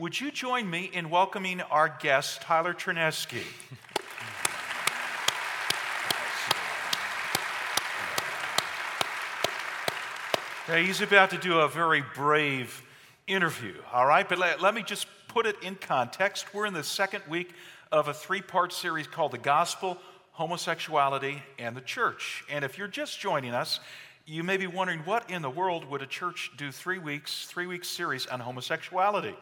would you join me in welcoming our guest, Tyler? Okay, he's about to do a very brave interview, all right? But let, let me just put it in context. We're in the second week of a three part series called The Gospel, Homosexuality, and the Church. And if you're just joining us, you may be wondering what in the world would a church do three weeks, three week series on homosexuality?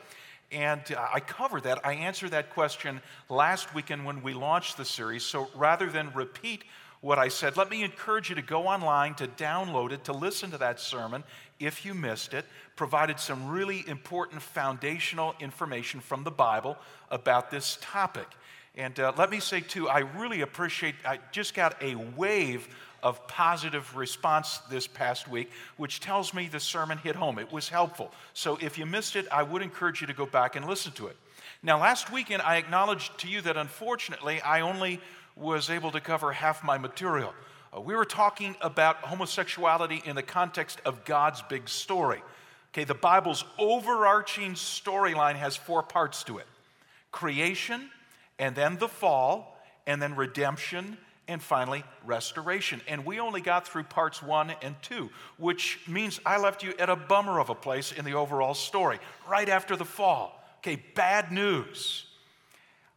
And I covered that. I answered that question last weekend when we launched the series. So rather than repeat what I said, let me encourage you to go online, to download it, to listen to that sermon if you missed it. Provided some really important foundational information from the Bible about this topic. And uh, let me say, too, I really appreciate, I just got a wave of positive response this past week, which tells me the sermon hit home. It was helpful. So if you missed it, I would encourage you to go back and listen to it. Now, last weekend, I acknowledged to you that unfortunately, I only was able to cover half my material. Uh, we were talking about homosexuality in the context of God's big story. Okay, the Bible's overarching storyline has four parts to it creation, and then the fall, and then redemption, and finally restoration. And we only got through parts one and two, which means I left you at a bummer of a place in the overall story, right after the fall. Okay, bad news.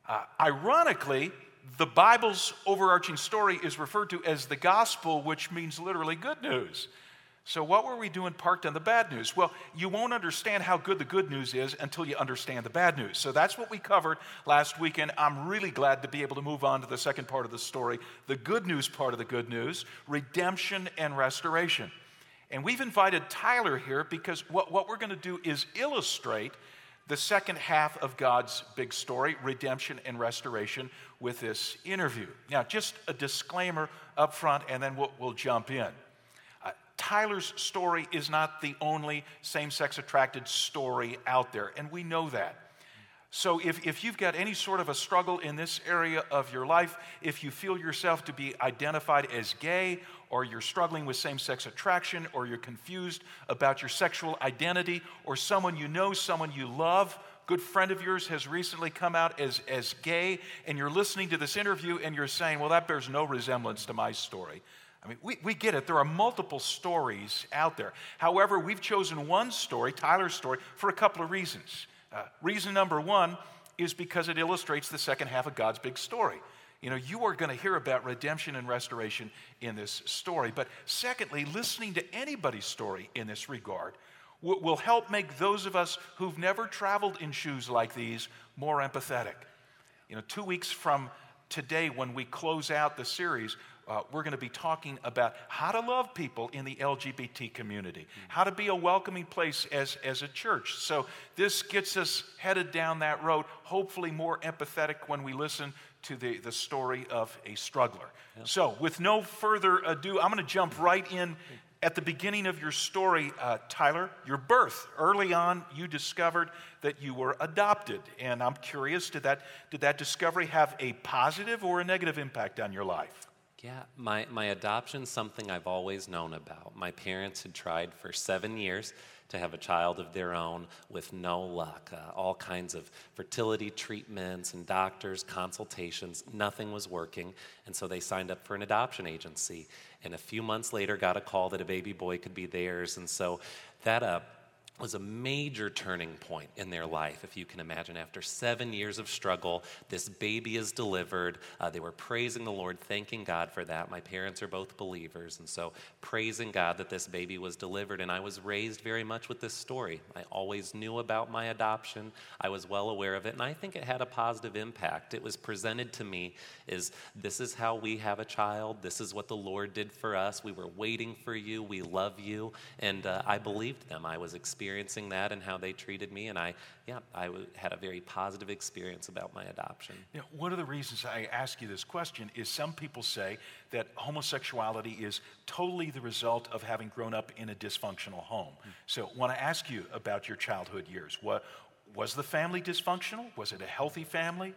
Uh, ironically, the Bible's overarching story is referred to as the gospel, which means literally good news. So, what were we doing parked on the bad news? Well, you won't understand how good the good news is until you understand the bad news. So, that's what we covered last weekend. I'm really glad to be able to move on to the second part of the story the good news part of the good news redemption and restoration. And we've invited Tyler here because what, what we're going to do is illustrate the second half of God's big story, redemption and restoration, with this interview. Now, just a disclaimer up front, and then we'll, we'll jump in. Tyler's story is not the only same sex attracted story out there, and we know that. So, if, if you've got any sort of a struggle in this area of your life, if you feel yourself to be identified as gay, or you're struggling with same sex attraction, or you're confused about your sexual identity, or someone you know, someone you love, good friend of yours has recently come out as, as gay, and you're listening to this interview and you're saying, well, that bears no resemblance to my story. I mean, we, we get it. There are multiple stories out there. However, we've chosen one story, Tyler's story, for a couple of reasons. Uh, reason number one is because it illustrates the second half of God's big story. You know, you are going to hear about redemption and restoration in this story. But secondly, listening to anybody's story in this regard will, will help make those of us who've never traveled in shoes like these more empathetic. You know, two weeks from today, when we close out the series, uh, we're going to be talking about how to love people in the LGBT community, how to be a welcoming place as, as a church. So, this gets us headed down that road, hopefully more empathetic when we listen to the, the story of a struggler. Yeah. So, with no further ado, I'm going to jump right in at the beginning of your story, uh, Tyler, your birth. Early on, you discovered that you were adopted. And I'm curious, did that, did that discovery have a positive or a negative impact on your life? Yeah, my, my adoption's something I've always known about. My parents had tried for seven years to have a child of their own with no luck. Uh, all kinds of fertility treatments and doctors, consultations, nothing was working. And so they signed up for an adoption agency. And a few months later, got a call that a baby boy could be theirs. And so that uh, was a major turning point in their life, if you can imagine. After seven years of struggle, this baby is delivered. Uh, they were praising the Lord, thanking God for that. My parents are both believers, and so praising God that this baby was delivered. And I was raised very much with this story. I always knew about my adoption, I was well aware of it, and I think it had a positive impact. It was presented to me as this is how we have a child, this is what the Lord did for us. We were waiting for you, we love you, and uh, I believed them. I was experiencing experiencing that and how they treated me. And I, yeah, I w- had a very positive experience about my adoption. You know, one of the reasons I ask you this question is some people say that homosexuality is totally the result of having grown up in a dysfunctional home. Mm-hmm. So, I ask you about your childhood years, what, was the family dysfunctional? Was it a healthy family?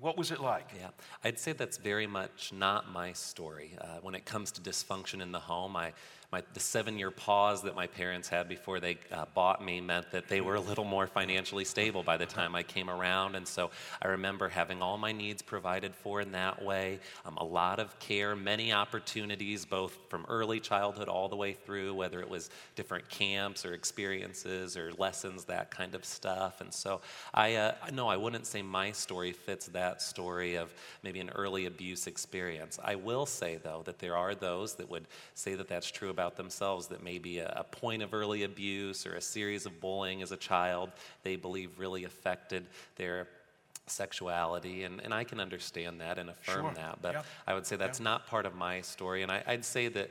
What was it like? Yeah, I'd say that's very much not my story. Uh, when it comes to dysfunction in the home, I, my, the seven year pause that my parents had before they uh, bought me meant that they were a little more financially stable by the time I came around. And so I remember having all my needs provided for in that way, um, a lot of care, many opportunities, both from early childhood all the way through, whether it was different camps or experiences or lessons, that kind of stuff. And so I, uh, no, I wouldn't say my story fits that story of maybe an early abuse experience. I will say, though, that there are those that would say that that's true about themselves, that maybe a, a point of early abuse or a series of bullying as a child they believe really affected their sexuality, and, and I can understand that and affirm Sure. that. But Yeah. I would say that's not part of my story. And I, I'd say that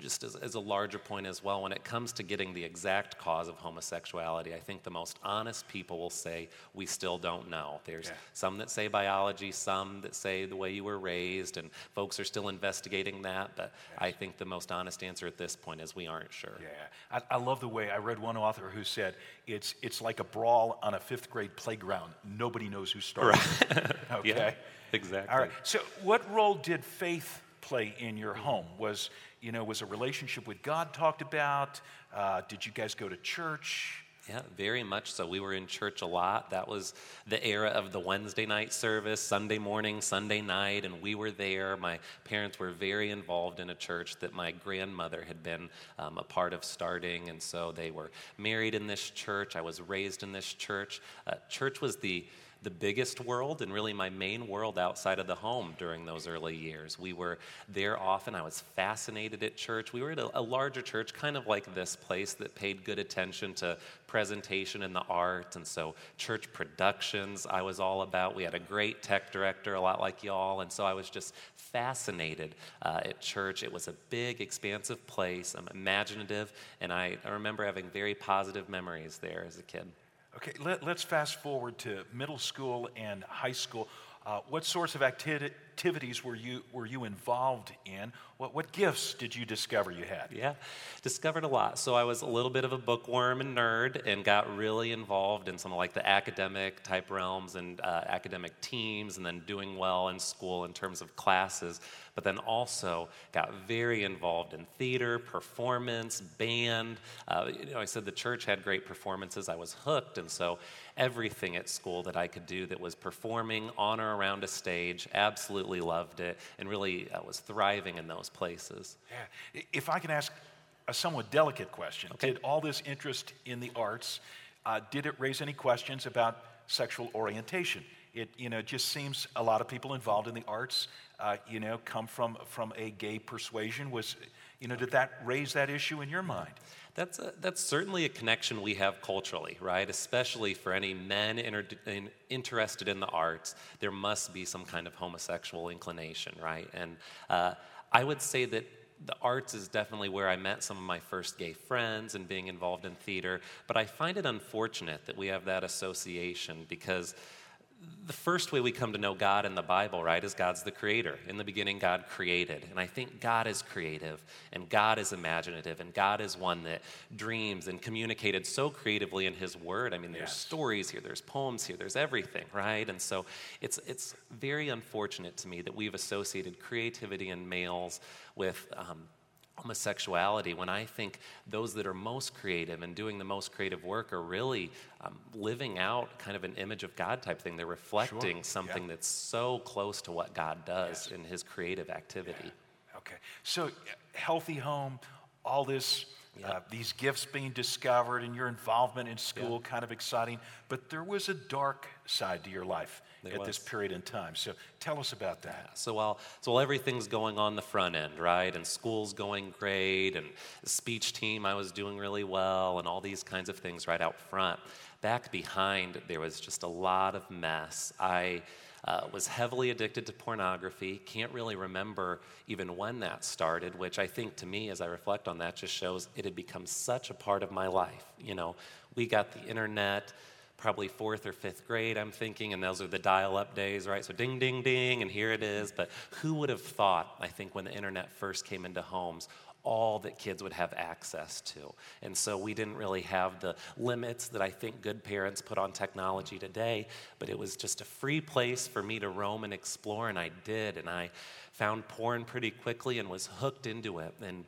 just as, as a larger point as well, when it comes to getting the exact cause of homosexuality, I think the most honest people will say, we still don't know. There's Yeah. some that say biology, some that say the way you were raised, and folks are still investigating that. But I think the most honest answer at this point is we aren't sure. Yeah, I, I love the way I read one author who said it's it's like a brawl on a fifth grade playground. Nobody knows who started. Right. okay. Yeah, exactly. All right. So, what role did faith play in your home? Was you know was a relationship with God talked about? Uh, did you guys go to church? Yeah, very much so. We were in church a lot. That was the era of the Wednesday night service, Sunday morning, Sunday night, and we were there. My parents were very involved in a church that my grandmother had been um, a part of starting, and so they were married in this church. I was raised in this church. Uh, church was the the biggest world and really my main world outside of the home during those early years. We were there often. I was fascinated at church. We were at a, a larger church, kind of like this place, that paid good attention to presentation and the art. And so, church productions, I was all about. We had a great tech director, a lot like y'all. And so, I was just fascinated uh, at church. It was a big, expansive place, I'm imaginative. And I, I remember having very positive memories there as a kid. Okay, let, us fast forward to middle school and high school. Uh, what sorts of acti- activities were you were you involved in? What what gifts did you discover you had? Yeah, discovered a lot. So I was a little bit of a bookworm and nerd, and got really involved in some of like the academic type realms and uh, academic teams, and then doing well in school in terms of classes. But then also got very involved in theater, performance, band. Uh, you know, I said the church had great performances. I was hooked, and so everything at school that I could do that was performing on or around a stage, absolutely loved it, and really uh, was thriving in those places. Yeah. If I can ask a somewhat delicate question, Okay. did all this interest in the arts uh, did it raise any questions about sexual orientation? It you know just seems a lot of people involved in the arts uh, you know come from from a gay persuasion. Was you know did that raise that issue in your mind? That's, a, that's certainly a connection we have culturally, right? Especially for any men inter- in, interested in the arts, there must be some kind of homosexual inclination, right? And uh, I would say that the arts is definitely where I met some of my first gay friends and being involved in theater, but I find it unfortunate that we have that association because the first way we come to know God in the Bible, right, is God's the creator. In the beginning, God created. And I think God is creative, and God is imaginative, and God is one that dreams and communicated so creatively in His Word. I mean, there's Yes. stories here, there's poems here, there's everything, right? And so it's, it's very unfortunate to me that we've associated creativity in males with. Um, homosexuality when I think those that are most creative and doing the most creative work are really um, living out kind of an image of God type thing. They're reflecting something that's so close to what God does in his creative activity. Okay, so uh, healthy home, all this, uh, these gifts being discovered, and your involvement in school, kind of exciting. But there was a dark side to your life At this period in time. So tell us about that. So while, so while everything's going on the front end, right, and school's going great, and the speech team, I was doing really well, and all these kinds of things right out front, back behind, there was just a lot of mess. I uh, was heavily addicted to pornography. Can't really remember even when that started, which I think to me, as I reflect on that, just shows it had become such a part of my life. You know, we got the internet probably fourth or fifth grade, I'm thinking, and those are the dial up days, right? So ding, ding, ding, and here it is. But who would have thought, I think, when the internet first came into homes, all that kids would have access to. And so we didn't really have the limits that I think good parents put on technology today, but it was just a free place for me to roam and explore, and I did. And I found porn pretty quickly and was hooked into it. And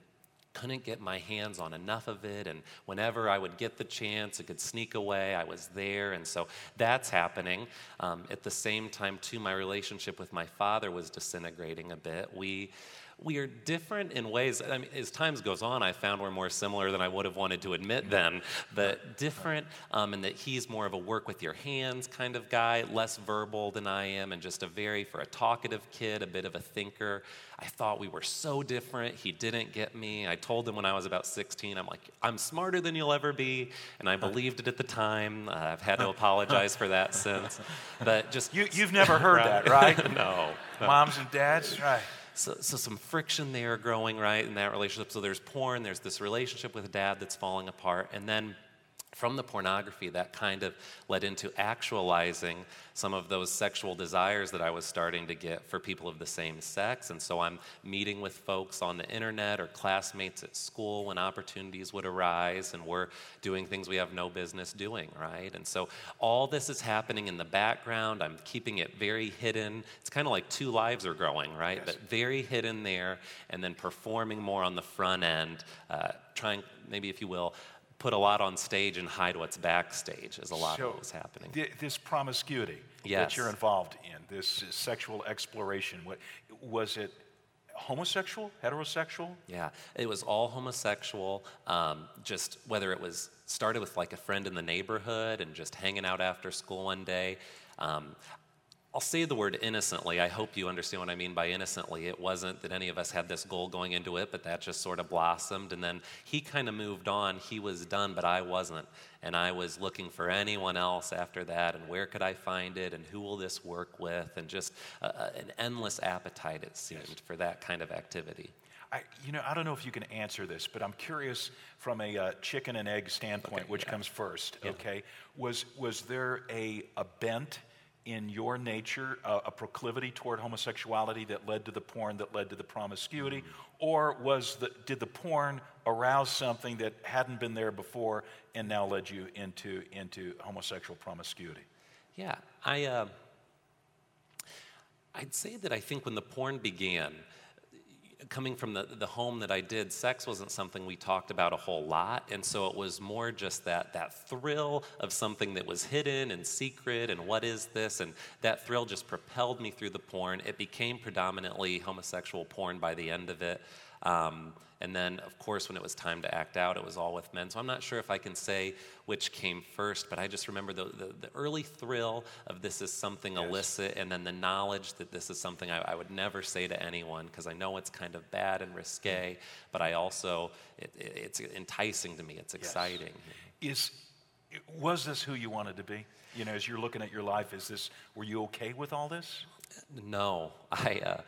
couldn't get my hands on enough of it. And whenever I would get the chance, it could sneak away. I was there. And so that's happening. Um, at the same time, too, my relationship with my father was disintegrating a bit. We, we are different in ways. I mean, as times goes on, I found we're more similar than I would have wanted to admit then, but different um, in that he's more of a work with your hands kind of guy, less verbal than I am, and just a very, for a talkative kid, a bit of a thinker. I thought we were so different. He didn't get me. I told him when I was about 16, I'm like, I'm smarter than you'll ever be. And I believed it at the time. Uh, I've had to apologize for that since. But just. You, you've never heard that, right? no, no. Moms and dads? Right. So, so some friction there growing, right, in that relationship. So there's porn, there's this relationship with dad that's falling apart. And then from the pornography, that kind of led into actualizing some of those sexual desires that I was starting to get for people of the same sex. And so I'm meeting with folks on the internet or classmates at school when opportunities would arise, and we're doing things we have no business doing, right? And so all this is happening in the background. I'm keeping it very hidden. It's kind of like two lives are growing, right? Yes. But very hidden there, and then performing more on the front end, uh, trying, maybe if you will, put a lot on stage and hide what's backstage is a lot So, of what was happening. thi- this promiscuity that you're involved in, this sexual exploration, what, was it homosexual, heterosexual? Yeah, it was all homosexual. Um, just whether it was started with like a friend in the neighborhood and just hanging out after school one day. Um, I'll say the word innocently. I hope you understand what I mean by innocently. It wasn't that any of us had this goal going into it, but that just sort of blossomed. And then he kind of moved on. He was done, but I wasn't. And I was looking for anyone else after that. And where could I find it? And who will this work with? And just uh, uh, an endless appetite, it seemed, for that kind of activity. I, you know, I don't know if you can answer this, but I'm curious from a uh, chicken and egg standpoint, Okay, which yeah. comes first. Yeah. Okay, was was there a a bent in your nature, a, a proclivity toward homosexuality that led to the porn, that led to the promiscuity, or was the did the porn arouse something that hadn't been there before and now led you into into homosexual promiscuity? Yeah, I, uh, I'd say that I think when the porn began, coming from the, the home that I did, sex wasn't something we talked about a whole lot. And so it was more just that, that thrill of something that was hidden and secret and what is this? And that thrill just propelled me through the porn. It became predominantly homosexual porn by the end of it. Um, and then, of course, when it was time to act out, it was all with men. So I'm not sure if I can say which came first, but I just remember the, the, the early thrill of this is something illicit, and then the knowledge that this is something I, I would never say to anyone because I know it's kind of bad and risque, but I also, it, it, it's enticing to me, it's exciting. Is was this who you wanted to be? You know, as you're looking at your life, is this were you okay with all this? No, I. Uh,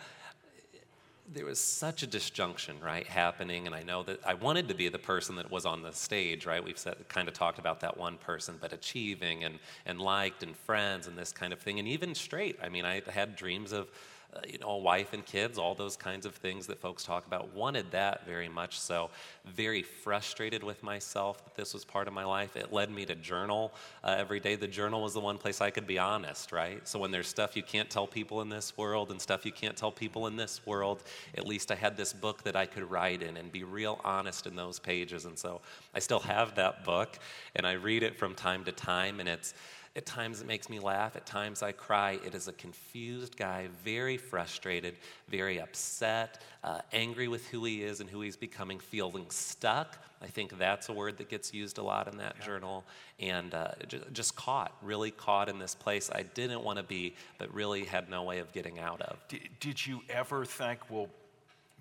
there was such a disjunction, right, happening, and I know that I wanted to be the person that was on the stage, right? We've kind of talked about that one person, but achieving and and liked and friends and this kind of thing, and even straight. I mean, I had dreams of. Uh, you know, a wife and kids, all those kinds of things that folks talk about. Wanted that very much so. Very frustrated with myself that this was part of my life. It led me to journal uh, every day. The journal was the one place I could be honest, right? So when there's stuff you can't tell people in this world and stuff you can't tell people in this world, at least I had this book that I could write in and be real honest in those pages. And so I still have that book and I read it from time to time, and it's at times it makes me laugh. At times I cry. It is a confused guy, very frustrated, very upset, uh, angry with who he is and who he's becoming, feeling stuck. I think that's a word that gets used a lot in that journal. And uh, ju- just caught, really caught in this place I didn't want to be, but really had no way of getting out of. Did, did you ever think, well,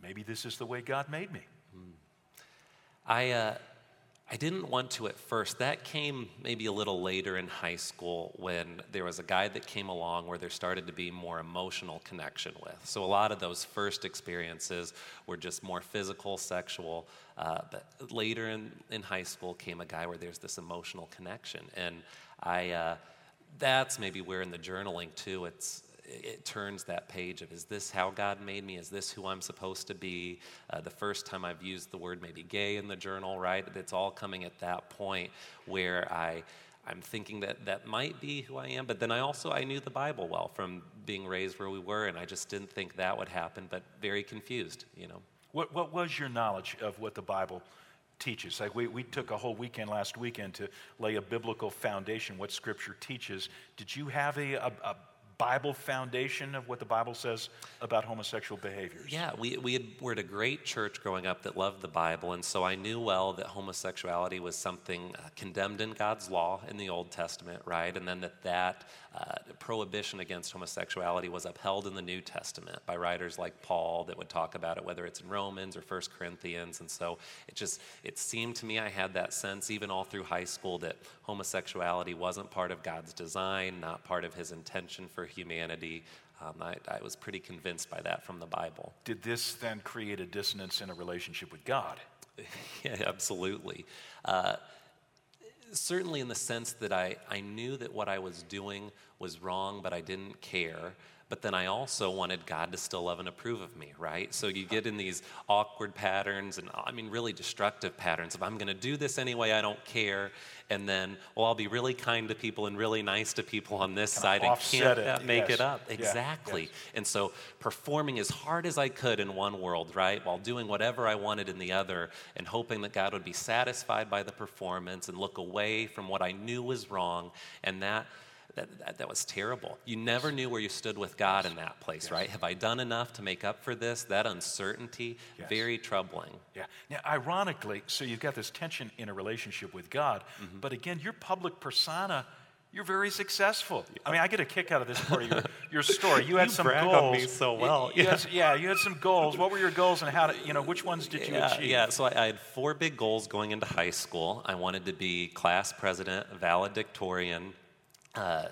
maybe this is the way God made me? I, uh, I didn't want to at first. That came maybe a little later in high school when there was a guy that came along where there started to be more emotional connection with. So a lot of those first experiences were just more physical, sexual. Uh, but later in, in high school came a guy where there's this emotional connection. And I, uh, that's maybe where in the journaling too, it's, it turns that page of is this how God made me? Is this who I'm supposed to be? Uh, the first time I've used the word maybe gay in the journal, right? It's all coming at that point where I. I'm thinking that that might be who I am, but then I also I knew the Bible well from being raised where we were, and I just didn't think that would happen. But very confused, you know. What, what was your knowledge of what the Bible teaches? Like we, we took a whole weekend last weekend to lay a biblical foundation, what Scripture teaches. Did you have a, a, a Bible foundation of what the Bible says about homosexual behaviors. Yeah, we, we had, were at a great church growing up that loved the Bible, and so I knew well that homosexuality was something uh, condemned in God's law in the Old Testament, right? And then that that uh, prohibition against homosexuality was upheld in the New Testament by writers like Paul that would talk about it, whether it's in Romans or First Corinthians. And so it just, it seemed to me I had that sense even all through high school that homosexuality wasn't part of God's design, not part of his intention for humanity. Um, I, I, was pretty convinced by that from the Bible. Did this then create a dissonance in a relationship with God? yeah, absolutely. Uh, certainly in the sense that I, I knew that what I was doing was wrong, but I didn't care. But then I also wanted God to still love and approve of me, right? So you get in these awkward patterns and, I mean, really destructive patterns If I'm going to do this anyway, I don't care. And then, well, I'll be really kind to people and really nice to people on this kind side and can't it. make yes. it up. Exactly. Yeah. Yes. And so performing as hard as I could in one world, right, while doing whatever I wanted in the other and hoping that God would be satisfied by the performance and look away from what I knew was wrong. And that that, that, that, was terrible. You never knew where you stood with God in that place, yes. right? Have I done enough to make up for this? That uncertainty, yes. very troubling. Yeah. Now, ironically, so you've got this tension in a relationship with God, mm-hmm. but again, your public persona you're very successful. I mean, I get a kick out of this part of your, your story. You had you some goals. On me so well. You, you had, yeah, you had some goals. What were your goals, and how? Did, you know, which ones did you yeah, achieve? Yeah, so I, I, had four big goals going into high school. I wanted to be class president, valedictorian, uh,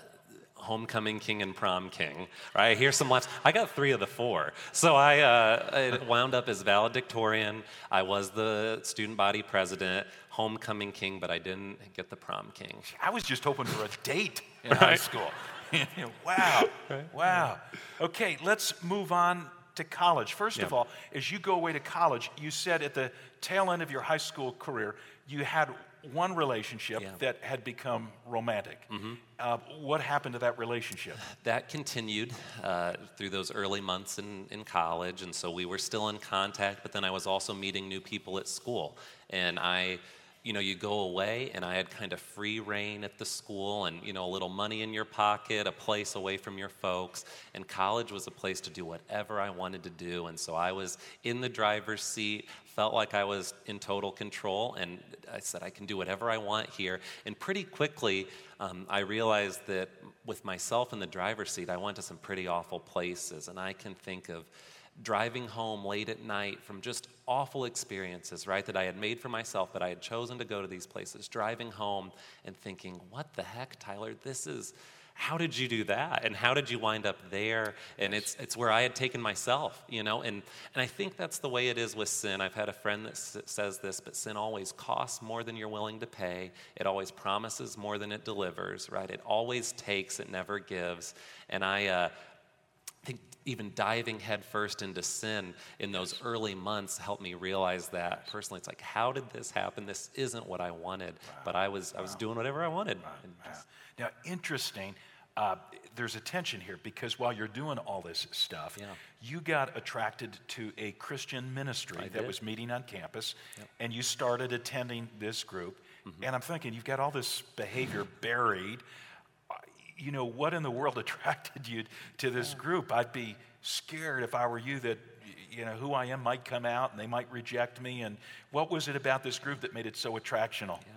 homecoming king and prom king. Right? Here's some laughs. I got three of the four. So I, uh, I wound up as valedictorian. I was the student body president, homecoming king, but I didn't get the prom king. I was just hoping for a date in right. high school. wow. Right. Wow. Okay, let's move on to college. First of all, as you go away to college, you said at the tail end of your high school career, you had one relationship yeah. that had become romantic. Mm-hmm. Uh, what happened to that relationship? That continued uh, through those early months in, in college, and so we were still in contact, but then I was also meeting new people at school. And I you know, you go away, and I had kind of free rein at the school and, you know, a little money in your pocket, a place away from your folks. And college was a place to do whatever I wanted to do. And so I was in the driver's seat, felt like I was in total control, and I said, I can do whatever I want here. And pretty quickly, um, I realized that with myself in the driver's seat, I went to some pretty awful places. And I can think of, driving home late at night from just awful experiences, right, that I had made for myself, that I had chosen to go to these places, driving home and thinking, what the heck, Tyler, this is. How did you do that? And how did you wind up there? And it's, it's where I had taken myself, you know? And, and I think that's the way it is with sin. I've had a friend that s- says this, but sin always costs more than you're willing to pay. It always promises more than it delivers, right? It always takes, it never gives. And I, uh, think even diving headfirst into sin in those early months helped me realize that personally. It's like, how did this happen? This isn't what I wanted, wow. but I was I was doing whatever I wanted. Wow. Just, now, interesting. Uh, there's a tension here because while you're doing all this stuff, yeah. you got attracted to a Christian ministry that was meeting on campus, yep. and you started attending this group. Mm-hmm. And I'm thinking, you've got all this behavior buried you know, what in the world attracted you to this group? I'd be scared if I were you that, you know, who I am might come out and they might reject me. And what was it about this group that made it so attractional? Yeah.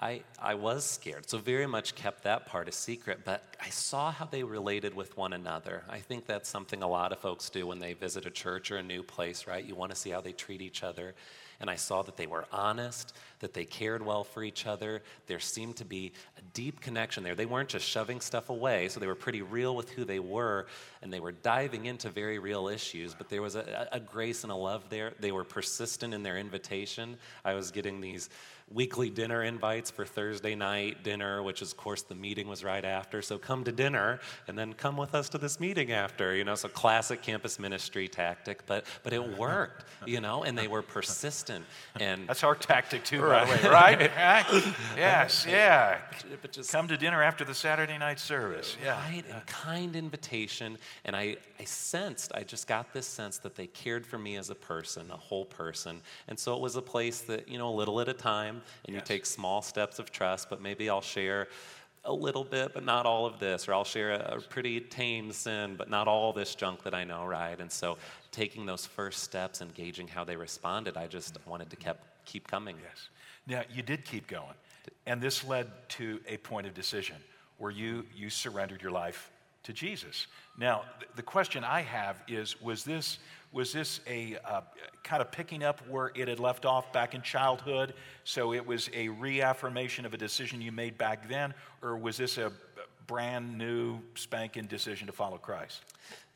I, I was scared, so very much kept that part a secret, but I saw how they related with one another. I think that's something a lot of folks do when they visit a church or a new place, right? You want to see how they treat each other and I saw that they were honest, that they cared well for each other. There seemed to be a deep connection there. They weren't just shoving stuff away, so they were pretty real with who they were, and they were diving into very real issues, but there was a, a grace and a love there. They were persistent in their invitation. I was getting these weekly dinner invites for Thursday night dinner, which is, of course, the meeting was right after. So come to dinner and then come with us to this meeting after, you know, so classic campus ministry tactic, but, but it worked, you know, and they were persistent and That's our tactic too, by the way, right? right? Yes, yeah. but just Come to dinner after the Saturday night service. Yeah. right and kind invitation and I, I sensed i just got this sense that they cared for me as a person a whole person and so it was a place that you know a little at a time and you take small steps of trust but maybe i'll share a little bit but not all of this or i'll share a, a pretty tame sin but not all this junk that i know right and so taking those first steps and gauging how they responded i just wanted to kept, keep coming Yes. Now, you did keep going. And this led to a point of decision where you, you surrendered your life to Jesus. Now, th- the question I have is was this, was this a uh, kind of picking up where it had left off back in childhood? So it was a reaffirmation of a decision you made back then? Or was this a brand new spanking decision to follow Christ?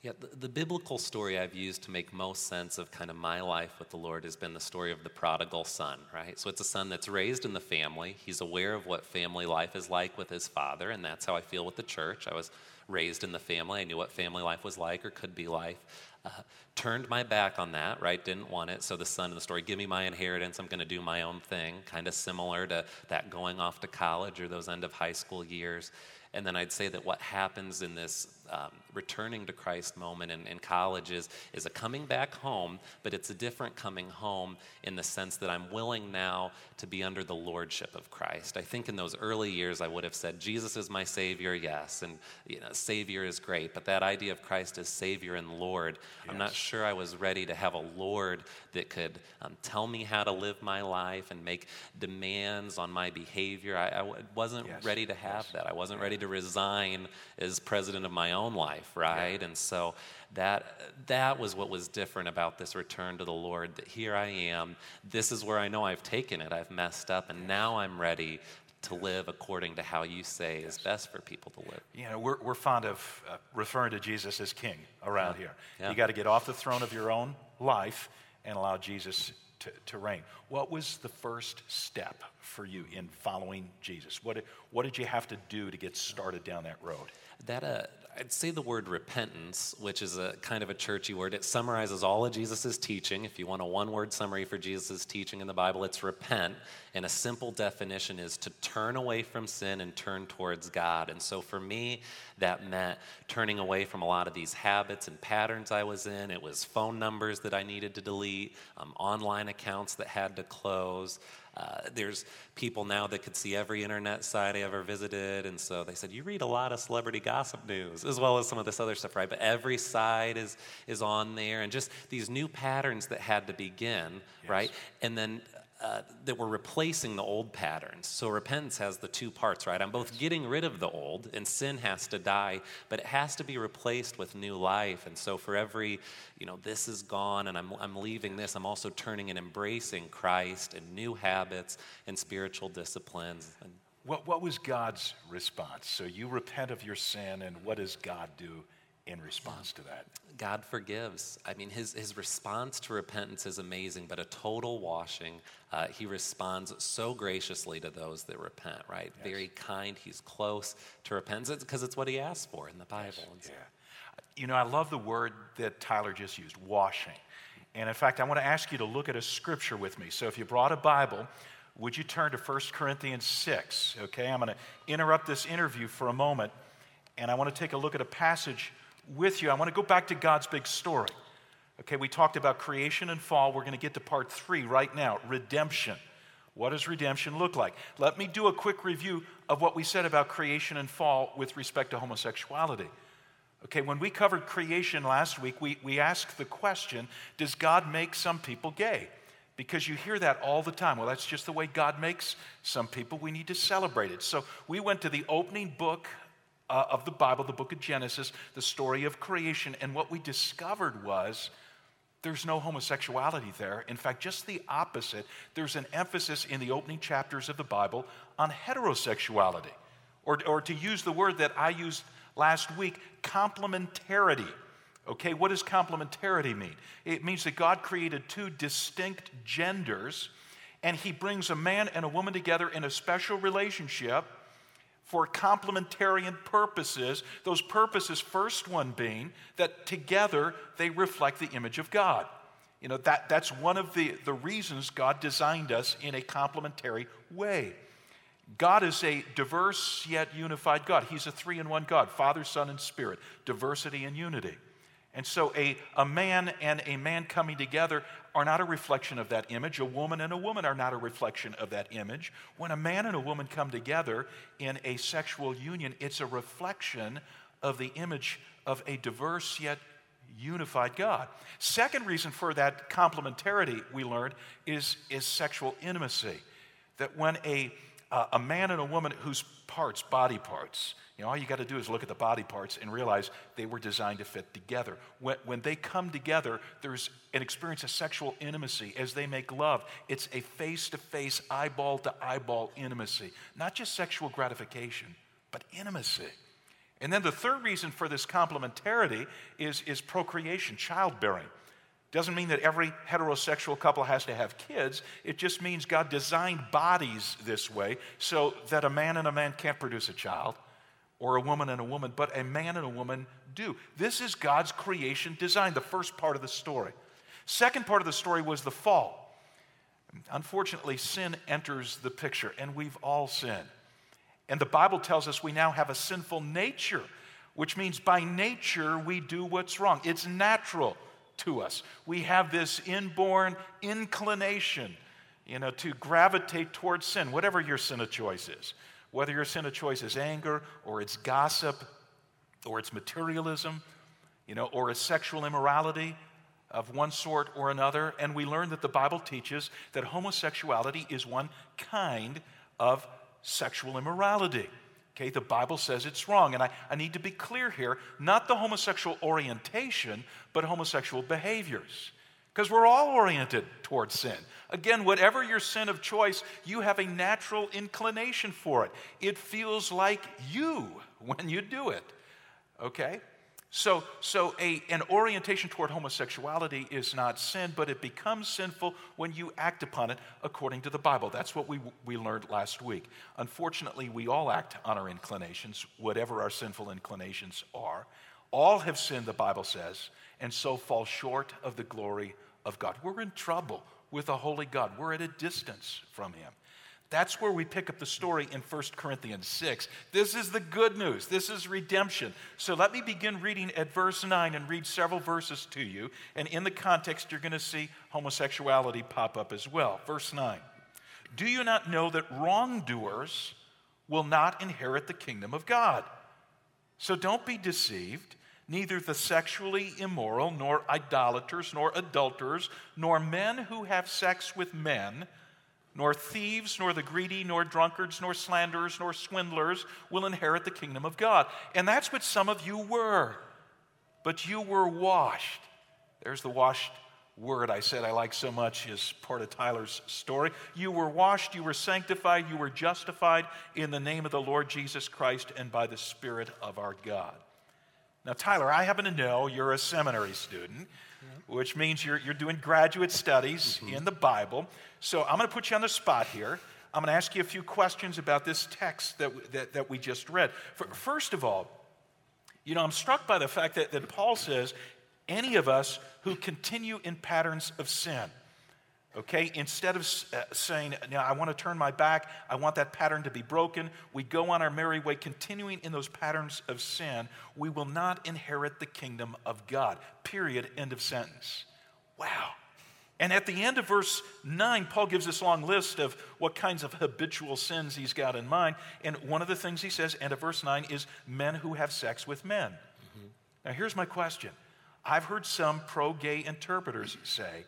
Yeah, the, the biblical story I've used to make most sense of kind of my life with the Lord has been the story of the prodigal son, right? So it's a son that's raised in the family. He's aware of what family life is like with his father, and that's how I feel with the church. I was raised in the family. I knew what family life was like or could be like. Uh, turned my back on that, right? Didn't want it. So the son in the story, give me my inheritance. I'm going to do my own thing, kind of similar to that going off to college or those end of high school years. And then I'd say that what happens in this um, returning to Christ moment in, in college is, is a coming back home, but it's a different coming home in the sense that I'm willing now to be under the lordship of Christ. I think in those early years I would have said, Jesus is my Savior, yes, and you know, Savior is great, but that idea of Christ as Savior and Lord, I'm not sure I was ready to have a Lord that could um, tell me how to live my life and make demands on my behavior. I wasn't Yes, ready to have that. I wasn't ready to resign as president of my own life, right? And so that that was what was different about this return to the Lord. That here I am. This is where I know I've taken it. I've messed up, and now I'm ready to live according to how you say is best for people to live. You know, we're, we're fond of uh, referring to Jesus as king around here. Yeah. You got to get off the throne of your own life and allow Jesus to, to reign. What was the first step for you in following Jesus? What did, what did you have to do to get started down that road? That uh, I'd say the word repentance, which is a kind of a churchy word. It summarizes all of Jesus' teaching. If you want a one-word summary for Jesus' teaching in the Bible, it's repent. And a simple definition is to turn away from sin and turn towards God. And so for me, that meant turning away from a lot of these habits and patterns I was in. It was phone numbers that I needed to delete, um, online accounts that had to close. Uh, there's people now that could see every internet site I ever visited, and so they said, "You read a lot of celebrity gossip news, as well as some of this other stuff, right?" But every site is is on there, and just these new patterns that had to begin, right? And then uh, that we're replacing the old patterns. So repentance has the two parts, right? I'm both getting rid of the old, and sin has to die, but it has to be replaced with new life. And so for every, you know, this is gone, and I'm I'm leaving this, I'm also turning and embracing Christ and new habits and spiritual disciplines. And What, what was God's response? So you repent of your sin, and what does God do in response to that? God forgives. I mean, his, his response to repentance is amazing, but a total washing. Uh, he responds so graciously to those that repent, right? Very kind. He's close to repentance because it's what he asked for in the Bible. So- Yeah. You know, I love the word that Tyler just used, washing. And in fact, I want to ask you to look at a scripture with me. So if you brought a Bible, would you turn to 1 Corinthians 6? Okay, I'm going to interrupt this interview for a moment, and I want to take a look at a passage with you. I want to go back to God's big story. Okay, we talked about creation and fall. We're going to get to part three right now redemption. What does redemption look like? Let me do a quick review of what we said about creation and fall with respect to homosexuality. Okay, when we covered creation last week, we, we asked the question Does God make some people gay? Because you hear that all the time. Well, that's just the way God makes some people. We need to celebrate it. So we went to the opening book uh, of the Bible, the book of Genesis, the story of creation, and what we discovered was there's no homosexuality there. In fact, just the opposite. There's an emphasis in the opening chapters of the Bible on heterosexuality. Or, or to use the word that I used last week, complementarity. Okay, what does complementarity mean? It means that God created two distinct genders, and He brings a man and a woman together in a special relationship for complementarian purposes. Those purposes, first one being that together they reflect the image of God. You know, that, that's one of the, the reasons God designed us in a complementary way. God is a diverse yet unified God. He's a three in one God Father, Son, and Spirit, diversity and unity. And so a, a man and a man coming together are not a reflection of that image. A woman and a woman are not a reflection of that image. When a man and a woman come together in a sexual union, it's a reflection of the image of a diverse yet unified God. Second reason for that complementarity we learned is, is sexual intimacy. That when a, uh, a man and a woman whose parts, body parts, you know, all you got to do is look at the body parts and realize they were designed to fit together. When, when they come together, there's an experience of sexual intimacy as they make love. It's a face to face, eyeball to eyeball intimacy, not just sexual gratification, but intimacy. And then the third reason for this complementarity is, is procreation, childbearing. Doesn't mean that every heterosexual couple has to have kids. It just means God designed bodies this way so that a man and a man can't produce a child or a woman and a woman, but a man and a woman do. This is God's creation design, the first part of the story. Second part of the story was the fall. Unfortunately, sin enters the picture, and we've all sinned. And the Bible tells us we now have a sinful nature, which means by nature we do what's wrong. It's natural to us. We have this inborn inclination, you know, to gravitate towards sin, whatever your sin of choice is. Whether your sin of choice is anger or it's gossip or it's materialism, you know, or it's sexual immorality of one sort or another. And we learn that the Bible teaches that homosexuality is one kind of sexual immorality. Okay, the Bible says it's wrong. And I, I need to be clear here not the homosexual orientation, but homosexual behaviors. Because we're all oriented towards sin. Again, whatever your sin of choice, you have a natural inclination for it. It feels like you when you do it. Okay? So, so a, an orientation toward homosexuality is not sin, but it becomes sinful when you act upon it according to the Bible. That's what we, we learned last week. Unfortunately, we all act on our inclinations, whatever our sinful inclinations are. All have sinned, the Bible says, and so fall short of the glory of God. We're in trouble with a holy God, we're at a distance from Him. That's where we pick up the story in 1 Corinthians 6. This is the good news. This is redemption. So let me begin reading at verse 9 and read several verses to you. And in the context, you're going to see homosexuality pop up as well. Verse 9 Do you not know that wrongdoers will not inherit the kingdom of God? So don't be deceived neither the sexually immoral, nor idolaters, nor adulterers, nor men who have sex with men, nor thieves, nor the greedy, nor drunkards, nor slanderers, nor swindlers will inherit the kingdom of God. And that's what some of you were. But you were washed. There's the washed word I said I like so much is part of Tyler's story. You were washed, you were sanctified, you were justified in the name of the Lord Jesus Christ and by the Spirit of our God. Now, Tyler, I happen to know you're a seminary student, yeah. which means you're, you're doing graduate studies mm-hmm. in the Bible. So I'm going to put you on the spot here. I'm going to ask you a few questions about this text that, that, that we just read. First of all, you know, I'm struck by the fact that, that Paul says any of us who continue in patterns of sin, Okay, instead of uh, saying, now I want to turn my back, I want that pattern to be broken, we go on our merry way, continuing in those patterns of sin, we will not inherit the kingdom of God. Period. End of sentence. Wow. And at the end of verse 9, Paul gives this long list of what kinds of habitual sins he's got in mind. And one of the things he says, end of verse 9, is men who have sex with men. Mm-hmm. Now, here's my question I've heard some pro gay interpreters say,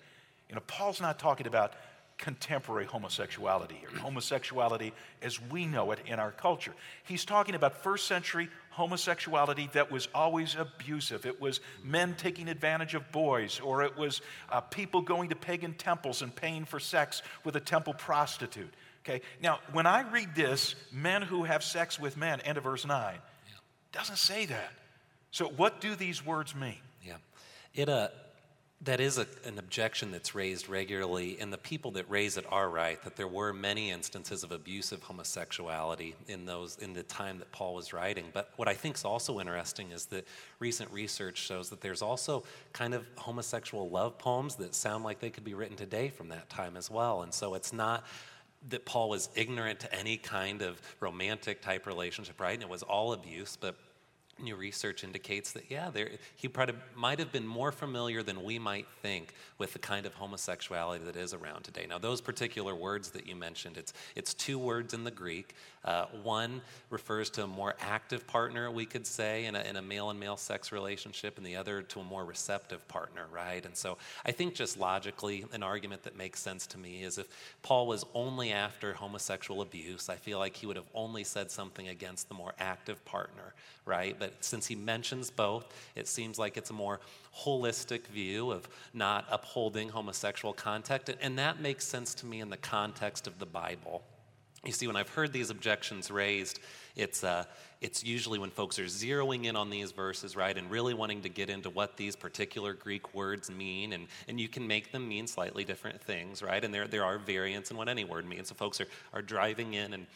you know, Paul's not talking about contemporary homosexuality here, homosexuality as we know it in our culture. He's talking about first century homosexuality that was always abusive. It was men taking advantage of boys, or it was uh, people going to pagan temples and paying for sex with a temple prostitute. Okay, now when I read this, men who have sex with men, end of verse 9, doesn't say that. So what do these words mean? Yeah. It, uh, That is a, an objection that's raised regularly, and the people that raise it are right that there were many instances of abusive homosexuality in those in the time that Paul was writing. But what I think is also interesting is that recent research shows that there's also kind of homosexual love poems that sound like they could be written today from that time as well. And so it's not that Paul was ignorant to any kind of romantic type relationship, right? And it was all abuse, but New research indicates that, yeah, there, he probably might have been more familiar than we might think with the kind of homosexuality that is around today. Now, those particular words that you mentioned, it's, it's two words in the Greek. Uh, one refers to a more active partner, we could say, in a, in a male and male sex relationship, and the other to a more receptive partner, right? And so I think just logically, an argument that makes sense to me is if Paul was only after homosexual abuse, I feel like he would have only said something against the more active partner, right? But since he mentions both, it seems like it's a more holistic view of not upholding homosexual contact. And that makes sense to me in the context of the Bible. You see, when I've heard these objections raised, it's, uh, it's usually when folks are zeroing in on these verses, right, and really wanting to get into what these particular Greek words mean. And, and you can make them mean slightly different things, right? And there, there are variants in what any word means. So folks are, are driving in and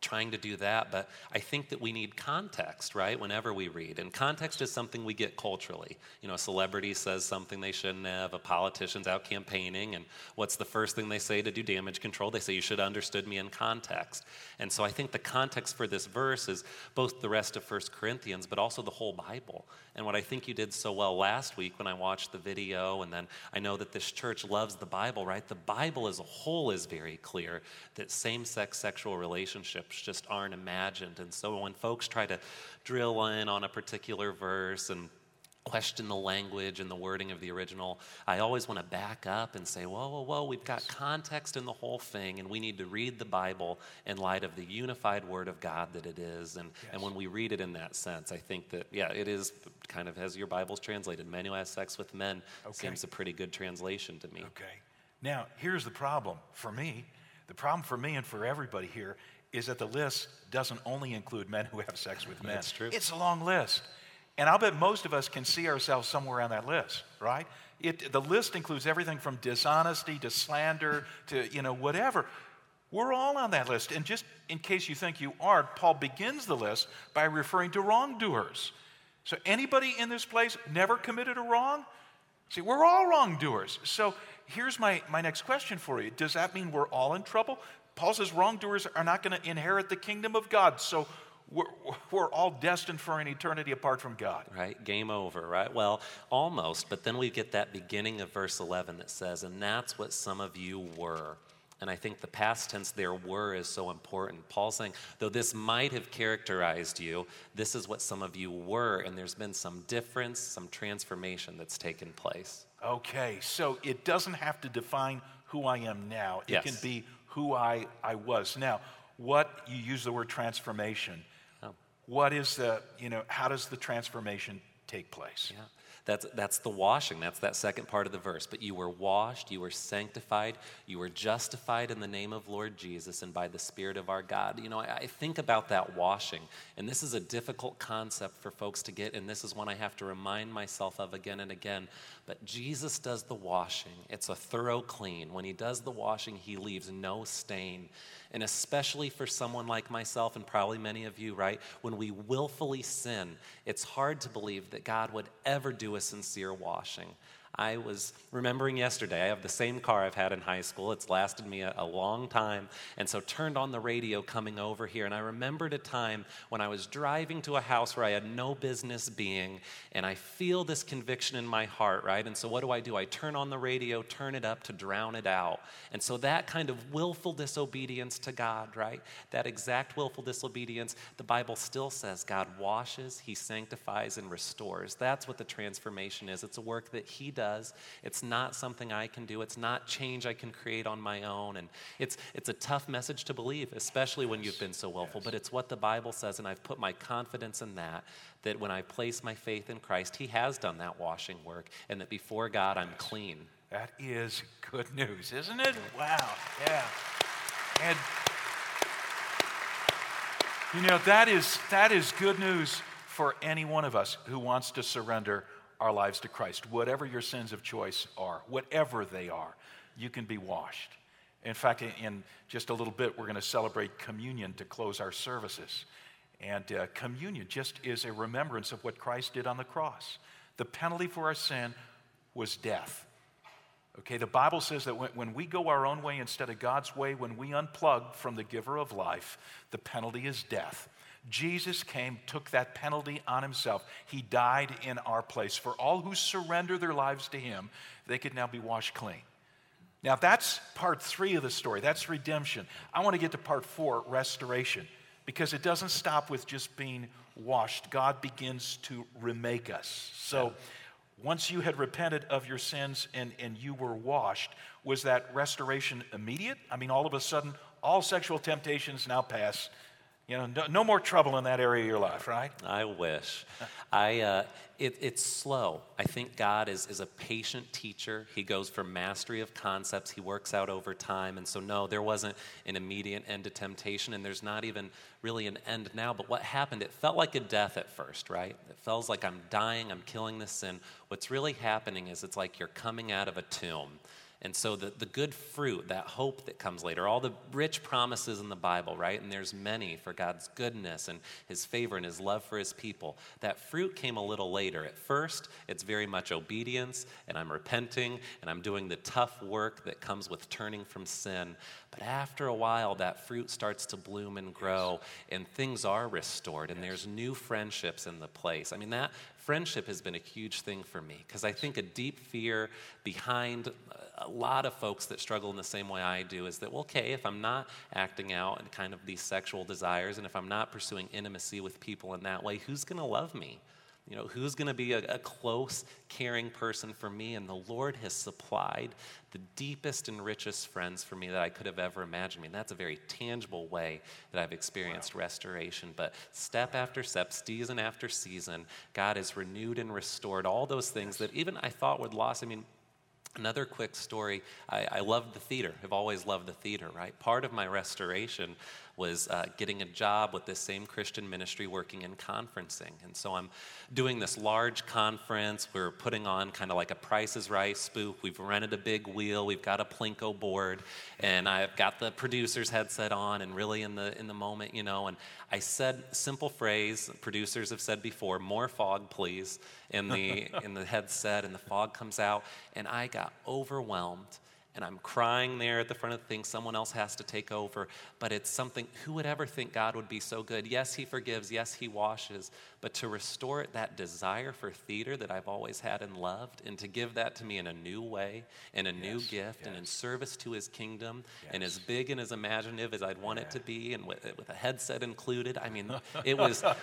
trying to do that, but I think that we need context, right, whenever we read. And context is something we get culturally. You know, a celebrity says something they shouldn't have, a politician's out campaigning, and what's the first thing they say to do damage control? They say, You should have understood me in context. And so I think the context for this verse is both the rest of 1 Corinthians, but also the whole Bible. And what I think you did so well last week when I watched the video, and then I know that this church loves the Bible, right? The Bible as a whole is very clear that same sex sexual relationships just aren't imagined. And so when folks try to drill in on a particular verse and question the language and the wording of the original, I always want to back up and say, whoa, whoa, whoa, we've got context in the whole thing, and we need to read the Bible in light of the unified Word of God that it is. And, yes. and when we read it in that sense, I think that, yeah, it is kind of as your Bible's translated. Men who have sex with men okay. seems a pretty good translation to me. Okay. Now, here's the problem for me. The problem for me and for everybody here is that the list doesn't only include men who have sex with men. That's true. It's a long list. And I'll bet most of us can see ourselves somewhere on that list, right? It, the list includes everything from dishonesty to slander to, you know, whatever. We're all on that list. And just in case you think you aren't, Paul begins the list by referring to wrongdoers. So anybody in this place never committed a wrong? See, we're all wrongdoers. So here's my, my next question for you. Does that mean we're all in trouble? Paul says wrongdoers are not going to inherit the kingdom of God. So we're, we're all destined for an eternity apart from God. Right? Game over, right? Well, almost. But then we get that beginning of verse 11 that says, And that's what some of you were. And I think the past tense there were is so important. Paul's saying, though this might have characterized you, this is what some of you were, and there's been some difference, some transformation that's taken place. Okay, so it doesn't have to define who I am now, it yes. can be who I, I was. Now, what you use the word transformation what is the, you know, how does the transformation take place? Yeah. That's, that's the washing. That's that second part of the verse. But you were washed, you were sanctified, you were justified in the name of Lord Jesus and by the Spirit of our God. You know, I, I think about that washing, and this is a difficult concept for folks to get, and this is one I have to remind myself of again and again. But Jesus does the washing, it's a thorough clean. When He does the washing, He leaves no stain. And especially for someone like myself, and probably many of you, right? When we willfully sin, it's hard to believe that God would ever do a sincere washing. I was remembering yesterday, I have the same car I've had in high school. It's lasted me a, a, long time. And so turned on the radio coming over here. And I remembered a time when I was driving to a house where I had no business being. And I feel this conviction in my heart, right? And so what do I do? I turn on the radio, turn it up to drown it out. And so that kind of willful disobedience to God, right? That exact willful disobedience, the Bible still says God washes, He sanctifies, and restores. That's what the transformation is. It's a work that He does does. It's not something I can do. It's not change I can create on my own. And it's, it's a tough message to believe, especially when you've been so willful. But it's what the Bible says, and I've put my confidence in that, that when I place my faith in Christ, He has done that washing work, and that before God, I'm clean. That is good news, isn't it? Wow. Yeah. And you know, that is that is good news for any one of us who wants to surrender our lives to Christ, whatever your sins of choice are, whatever they are, you can be washed. In fact, in just a little bit, we're going to celebrate communion to close our services. And uh, communion just is a remembrance of what Christ did on the cross. The penalty for our sin was death. Okay, the Bible says that when, when we go our own way instead of God's way, when we unplug from the giver of life, the penalty is death. Jesus came, took that penalty on himself. He died in our place. For all who surrender their lives to him, they could now be washed clean. Now, that's part three of the story. That's redemption. I want to get to part four, restoration, because it doesn't stop with just being washed. God begins to remake us. So, once you had repented of your sins and, and you were washed, was that restoration immediate? I mean, all of a sudden, all sexual temptations now pass. You know, no, no more trouble in that area of your life, right? I wish. I, uh, it, it's slow. I think God is, is a patient teacher. He goes for mastery of concepts, He works out over time. And so, no, there wasn't an immediate end to temptation, and there's not even really an end now. But what happened, it felt like a death at first, right? It feels like I'm dying, I'm killing this sin. What's really happening is it's like you're coming out of a tomb. And so the, the good fruit, that hope that comes later, all the rich promises in the Bible, right? And there's many for God's goodness and his favor and his love for his people. That fruit came a little later. At first, it's very much obedience, and I'm repenting, and I'm doing the tough work that comes with turning from sin. But after a while, that fruit starts to bloom and grow, and things are restored, and there's new friendships in the place. I mean, that friendship has been a huge thing for me because I think a deep fear behind a lot of folks that struggle in the same way I do is that, well, okay, if I'm not acting out in kind of these sexual desires and if I'm not pursuing intimacy with people in that way, who's going to love me? You know, who's going to be a, a, close, caring person for me? And the Lord has supplied the deepest and richest friends for me that I could have ever imagined. I mean, that's a very tangible way that I've experienced wow. restoration. But step after step, season after season, God has renewed and restored all those things that even I thought would lost. I mean, Another quick story I, I love the theater. I've always loved the theater, right? Part of my restoration was uh, getting a job with this same Christian ministry working in conferencing. And so I'm doing this large conference. We're putting on kind of like a Price is Right spoof. We've rented a big wheel. We've got a Plinko board. And I've got the producer's headset on and really in the, in the moment, you know. And I said simple phrase, producers have said before, more fog, please, in the, in the headset. And the fog comes out. And I got overwhelmed and I'm crying there at the front of the thing. Someone else has to take over. But it's something, who would ever think God would be so good? Yes, He forgives. Yes, He washes. But to restore that desire for theater that I've always had and loved, and to give that to me in a new way, in a yes, new gift, yes. and in service to His kingdom, yes. and as big and as imaginative as I'd want yeah. it to be, and with, with a headset included. I mean, it was.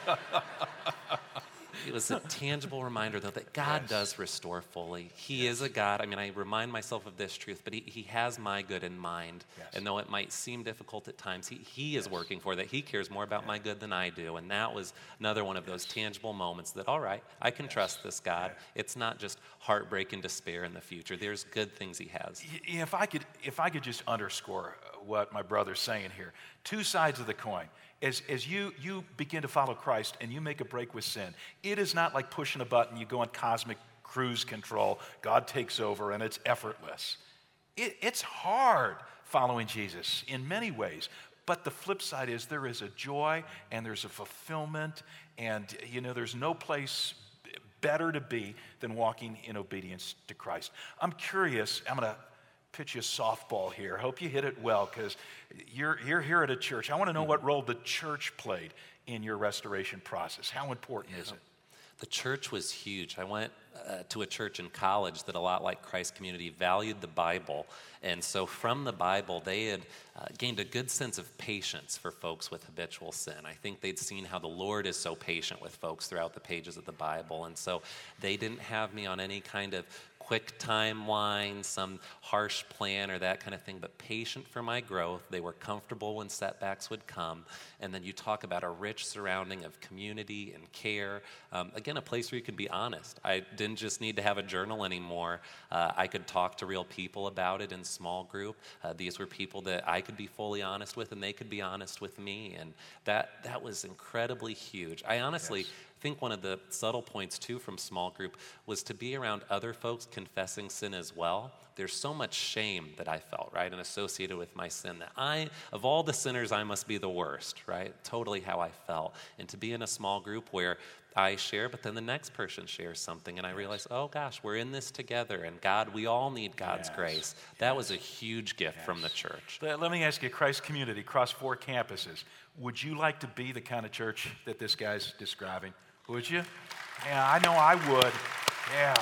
it was a tangible reminder, though, that God yes. does restore fully. He yes. is a God. I mean, I remind myself of this truth, but He, he has my good in mind. Yes. And though it might seem difficult at times, He, he is working for that. He cares more about my good than I do. And that was another one of those tangible moments that, all right, I can trust this God. It's not just heartbreak and despair in the future. There's good things He has. If I could, if I could just underscore uh, what my brother's saying here two sides of the coin as, as you, you begin to follow Christ and you make a break with sin, it is not like pushing a button, you go on cosmic cruise control, God takes over, and it's effortless. It, it's hard following Jesus in many ways. But the flip side is there is a joy and there's a fulfillment, and you know, there's no place better to be than walking in obedience to Christ. I'm curious, I'm to pitch you a softball here. Hope you hit it well because you're, you're here at a church. I want to know what role the church played in your restoration process. How important is it? The church was huge. I went uh, to a church in college that, a lot like Christ Community, valued the Bible. And so, from the Bible, they had uh, gained a good sense of patience for folks with habitual sin. I think they'd seen how the Lord is so patient with folks throughout the pages of the Bible. And so, they didn't have me on any kind of quick timeline, some harsh plan or that kind of thing, but patient for my growth. They were comfortable when setbacks would come. And then you talk about a rich surrounding of community and care. Um, again, a place where you can be honest. I didn't just need to have a journal anymore. Uh, I could talk to real people about it in small group. Uh, these were people that I could be fully honest with, and they could be honest with me. And that, that was incredibly huge. I honestly, yes I think one of the subtle points, too, from small group was to be around other folks confessing sin as well. There's so much shame that I felt, right, and associated with my sin that I, of all the sinners, I must be the worst, right? Totally how I felt. And to be in a small group where I share, but then the next person shares something, and I realize, oh gosh, we're in this together, and God, we all need God's Yes. grace. That was a huge gift from the church. Let let me ask you, Christ community across four campuses, would you like to be the kind of church that this guy's describing? Would you? Yeah, I know I would. Yeah.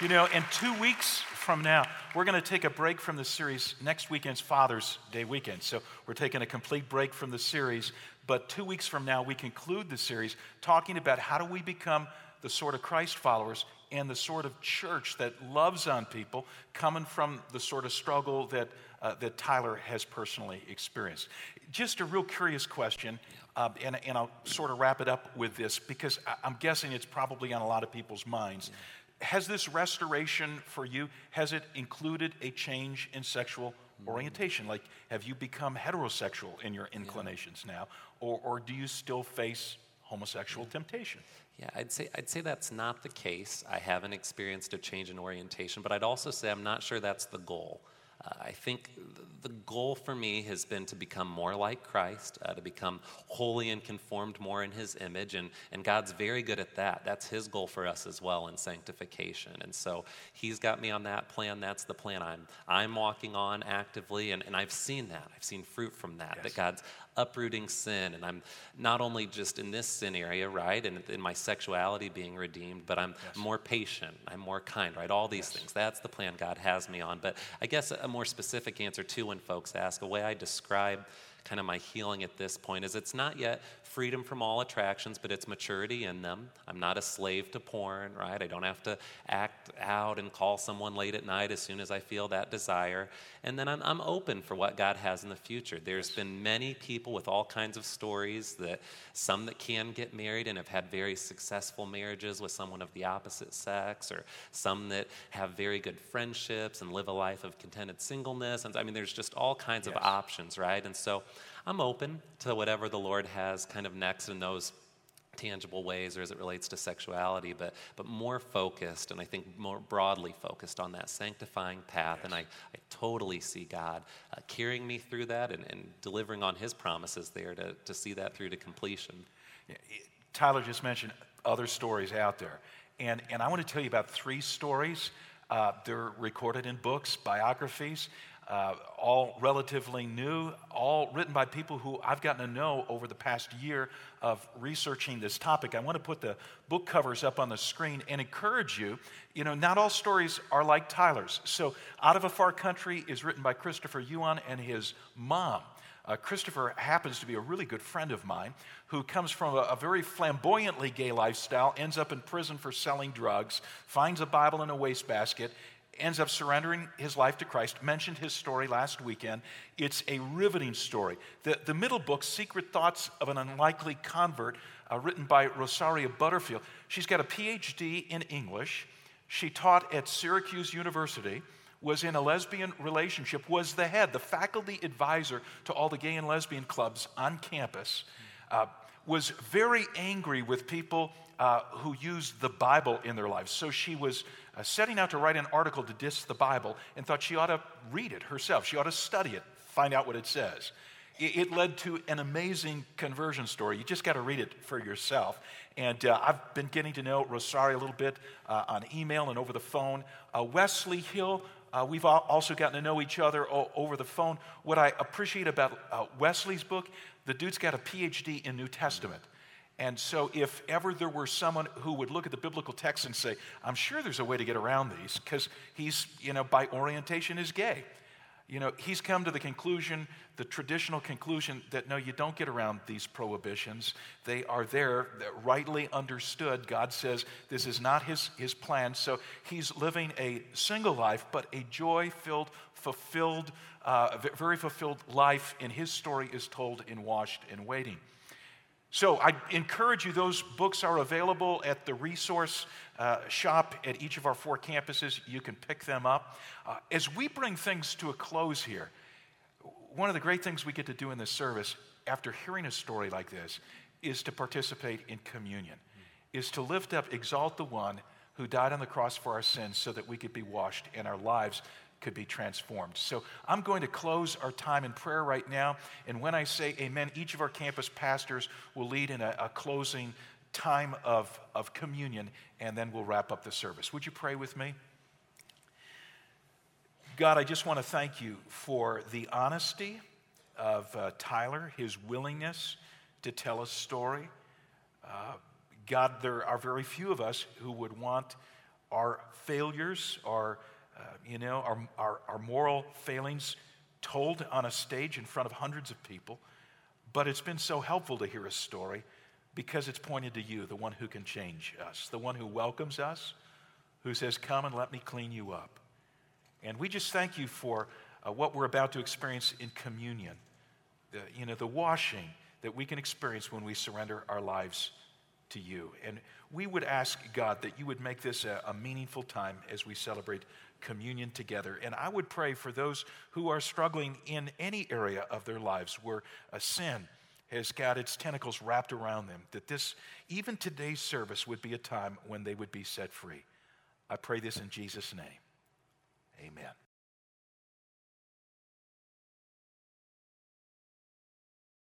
You know, in two weeks from now, we're going to take a break from the series. Next weekend's Father's Day weekend. So we're taking a complete break from the series. But two weeks from now, we conclude the series talking about how do we become the sort of Christ followers and the sort of church that loves on people, coming from the sort of struggle that, uh, that Tyler has personally experienced. Just a real curious question, uh, and, and I'll sort of wrap it up with this because I'm guessing it's probably on a lot of people's minds. Has this restoration for you, has it included a change in sexual orientation? Like, have you become heterosexual in your inclinations now? Or, or do you still face homosexual temptation? Yeah, I'd say I'd say that's not the case. I haven't experienced a change in orientation, but I'd also say I'm not sure that's the goal. Uh, I think th- the goal for me has been to become more like Christ, uh, to become holy and conformed more in His image, and, and God's very good at that. That's His goal for us as well in sanctification. And so He's got me on that plan. That's the plan I'm I'm walking on actively, and, and I've seen that. I've seen fruit from that. Yes. That God's uprooting sin, and I'm not only just in this sin area, right, and in my sexuality being redeemed, but I'm Yes. more patient, I'm more kind, right? All these Yes. things. That's the plan God has me on. But I guess a more specific answer too, when folks ask, a way I describe kind of my healing at this point is it's not yet freedom from all attractions, but it's maturity in them. I'm not a slave to porn, right? I don't have to act out and call someone late at night as soon as I feel that desire. And then I'm, I'm open for what God has in the future. There's been many people with all kinds of stories that some that can get married and have had very successful marriages with someone of the opposite sex, or some that have very good friendships and live a life of contented singleness. And I mean, there's just all kinds Yes. of options, right? And so I'm open to whatever the Lord has kind of next in those tangible ways or as it relates to sexuality, but, but more focused and I think more broadly focused on that sanctifying path. And I, I totally see God uh, carrying me through that and, and delivering on his promises there to, to see that through to completion. Tyler just mentioned other stories out there. And, and I want to tell you about three stories. Uh, they're recorded in books, biographies, uh, all relatively new, all written by people who I've gotten to know over the past year of researching this topic. I want to put the book covers up on the screen and encourage you. You know, not all stories are like Tyler's. So, Out of a Far Country is written by Christopher Yuan and his mom. Uh, Christopher happens to be a really good friend of mine who comes from a, a very flamboyantly gay lifestyle, ends up in prison for selling drugs, finds a Bible in a wastebasket, ends up surrendering his life to Christ. Mentioned his story last weekend. It's a riveting story. The, the middle book, Secret Thoughts of an Unlikely Convert, uh, written by Rosaria Butterfield. She's got a PhD in English. She taught at Syracuse University was in a lesbian relationship, was the head, the faculty advisor to all the gay and lesbian clubs on campus, uh, was very angry with people uh, who used the Bible in their lives. So she was uh, setting out to write an article to diss the Bible and thought she ought to read it herself. She ought to study it, find out what it says. It, it led to an amazing conversion story. You just got to read it for yourself. And uh, I've been getting to know Rosaria a little bit uh, on email and over the phone. Uh, Wesley Hill, uh, we've also gotten to know each other o- over the phone. What I appreciate about uh, Wesley's book, the dude's got a PhD in New Testament. And so, if ever there were someone who would look at the biblical text and say, I'm sure there's a way to get around these, because he's, you know, by orientation is gay. You know, he's come to the conclusion, the traditional conclusion, that no, you don't get around these prohibitions. They are there, rightly understood. God says this is not his, his plan. So he's living a single life, but a joy filled, fulfilled, uh, very fulfilled life. And his story is told in Washed and Waiting. So I encourage you, those books are available at the resource uh, shop at each of our four campuses. You can pick them up. Uh, as we bring things to a close here, one of the great things we get to do in this service, after hearing a story like this, is to participate in communion, is to lift up, exalt the one who died on the cross for our sins so that we could be washed and our lives could be transformed. So I'm going to close our time in prayer right now. And when I say amen, each of our campus pastors will lead in a, a closing time of, of communion, and then we'll wrap up the service. Would you pray with me? God, I just want to thank you for the honesty of uh, Tyler, his willingness to tell a story. Uh, God, there are very few of us who would want our failures, our, uh, you know, our, our, our moral failings told on a stage in front of hundreds of people. But it's been so helpful to hear a story because it's pointed to you, the one who can change us, the one who welcomes us, who says, Come and let me clean you up. And we just thank you for uh, what we're about to experience in communion, the, you know, the washing that we can experience when we surrender our lives to you. And we would ask God that you would make this a, a, meaningful time as we celebrate communion together. And I would pray for those who are struggling in any area of their lives where a sin has got its tentacles wrapped around them, that this, even today's service, would be a time when they would be set free. I pray this in Jesus' name. Amen.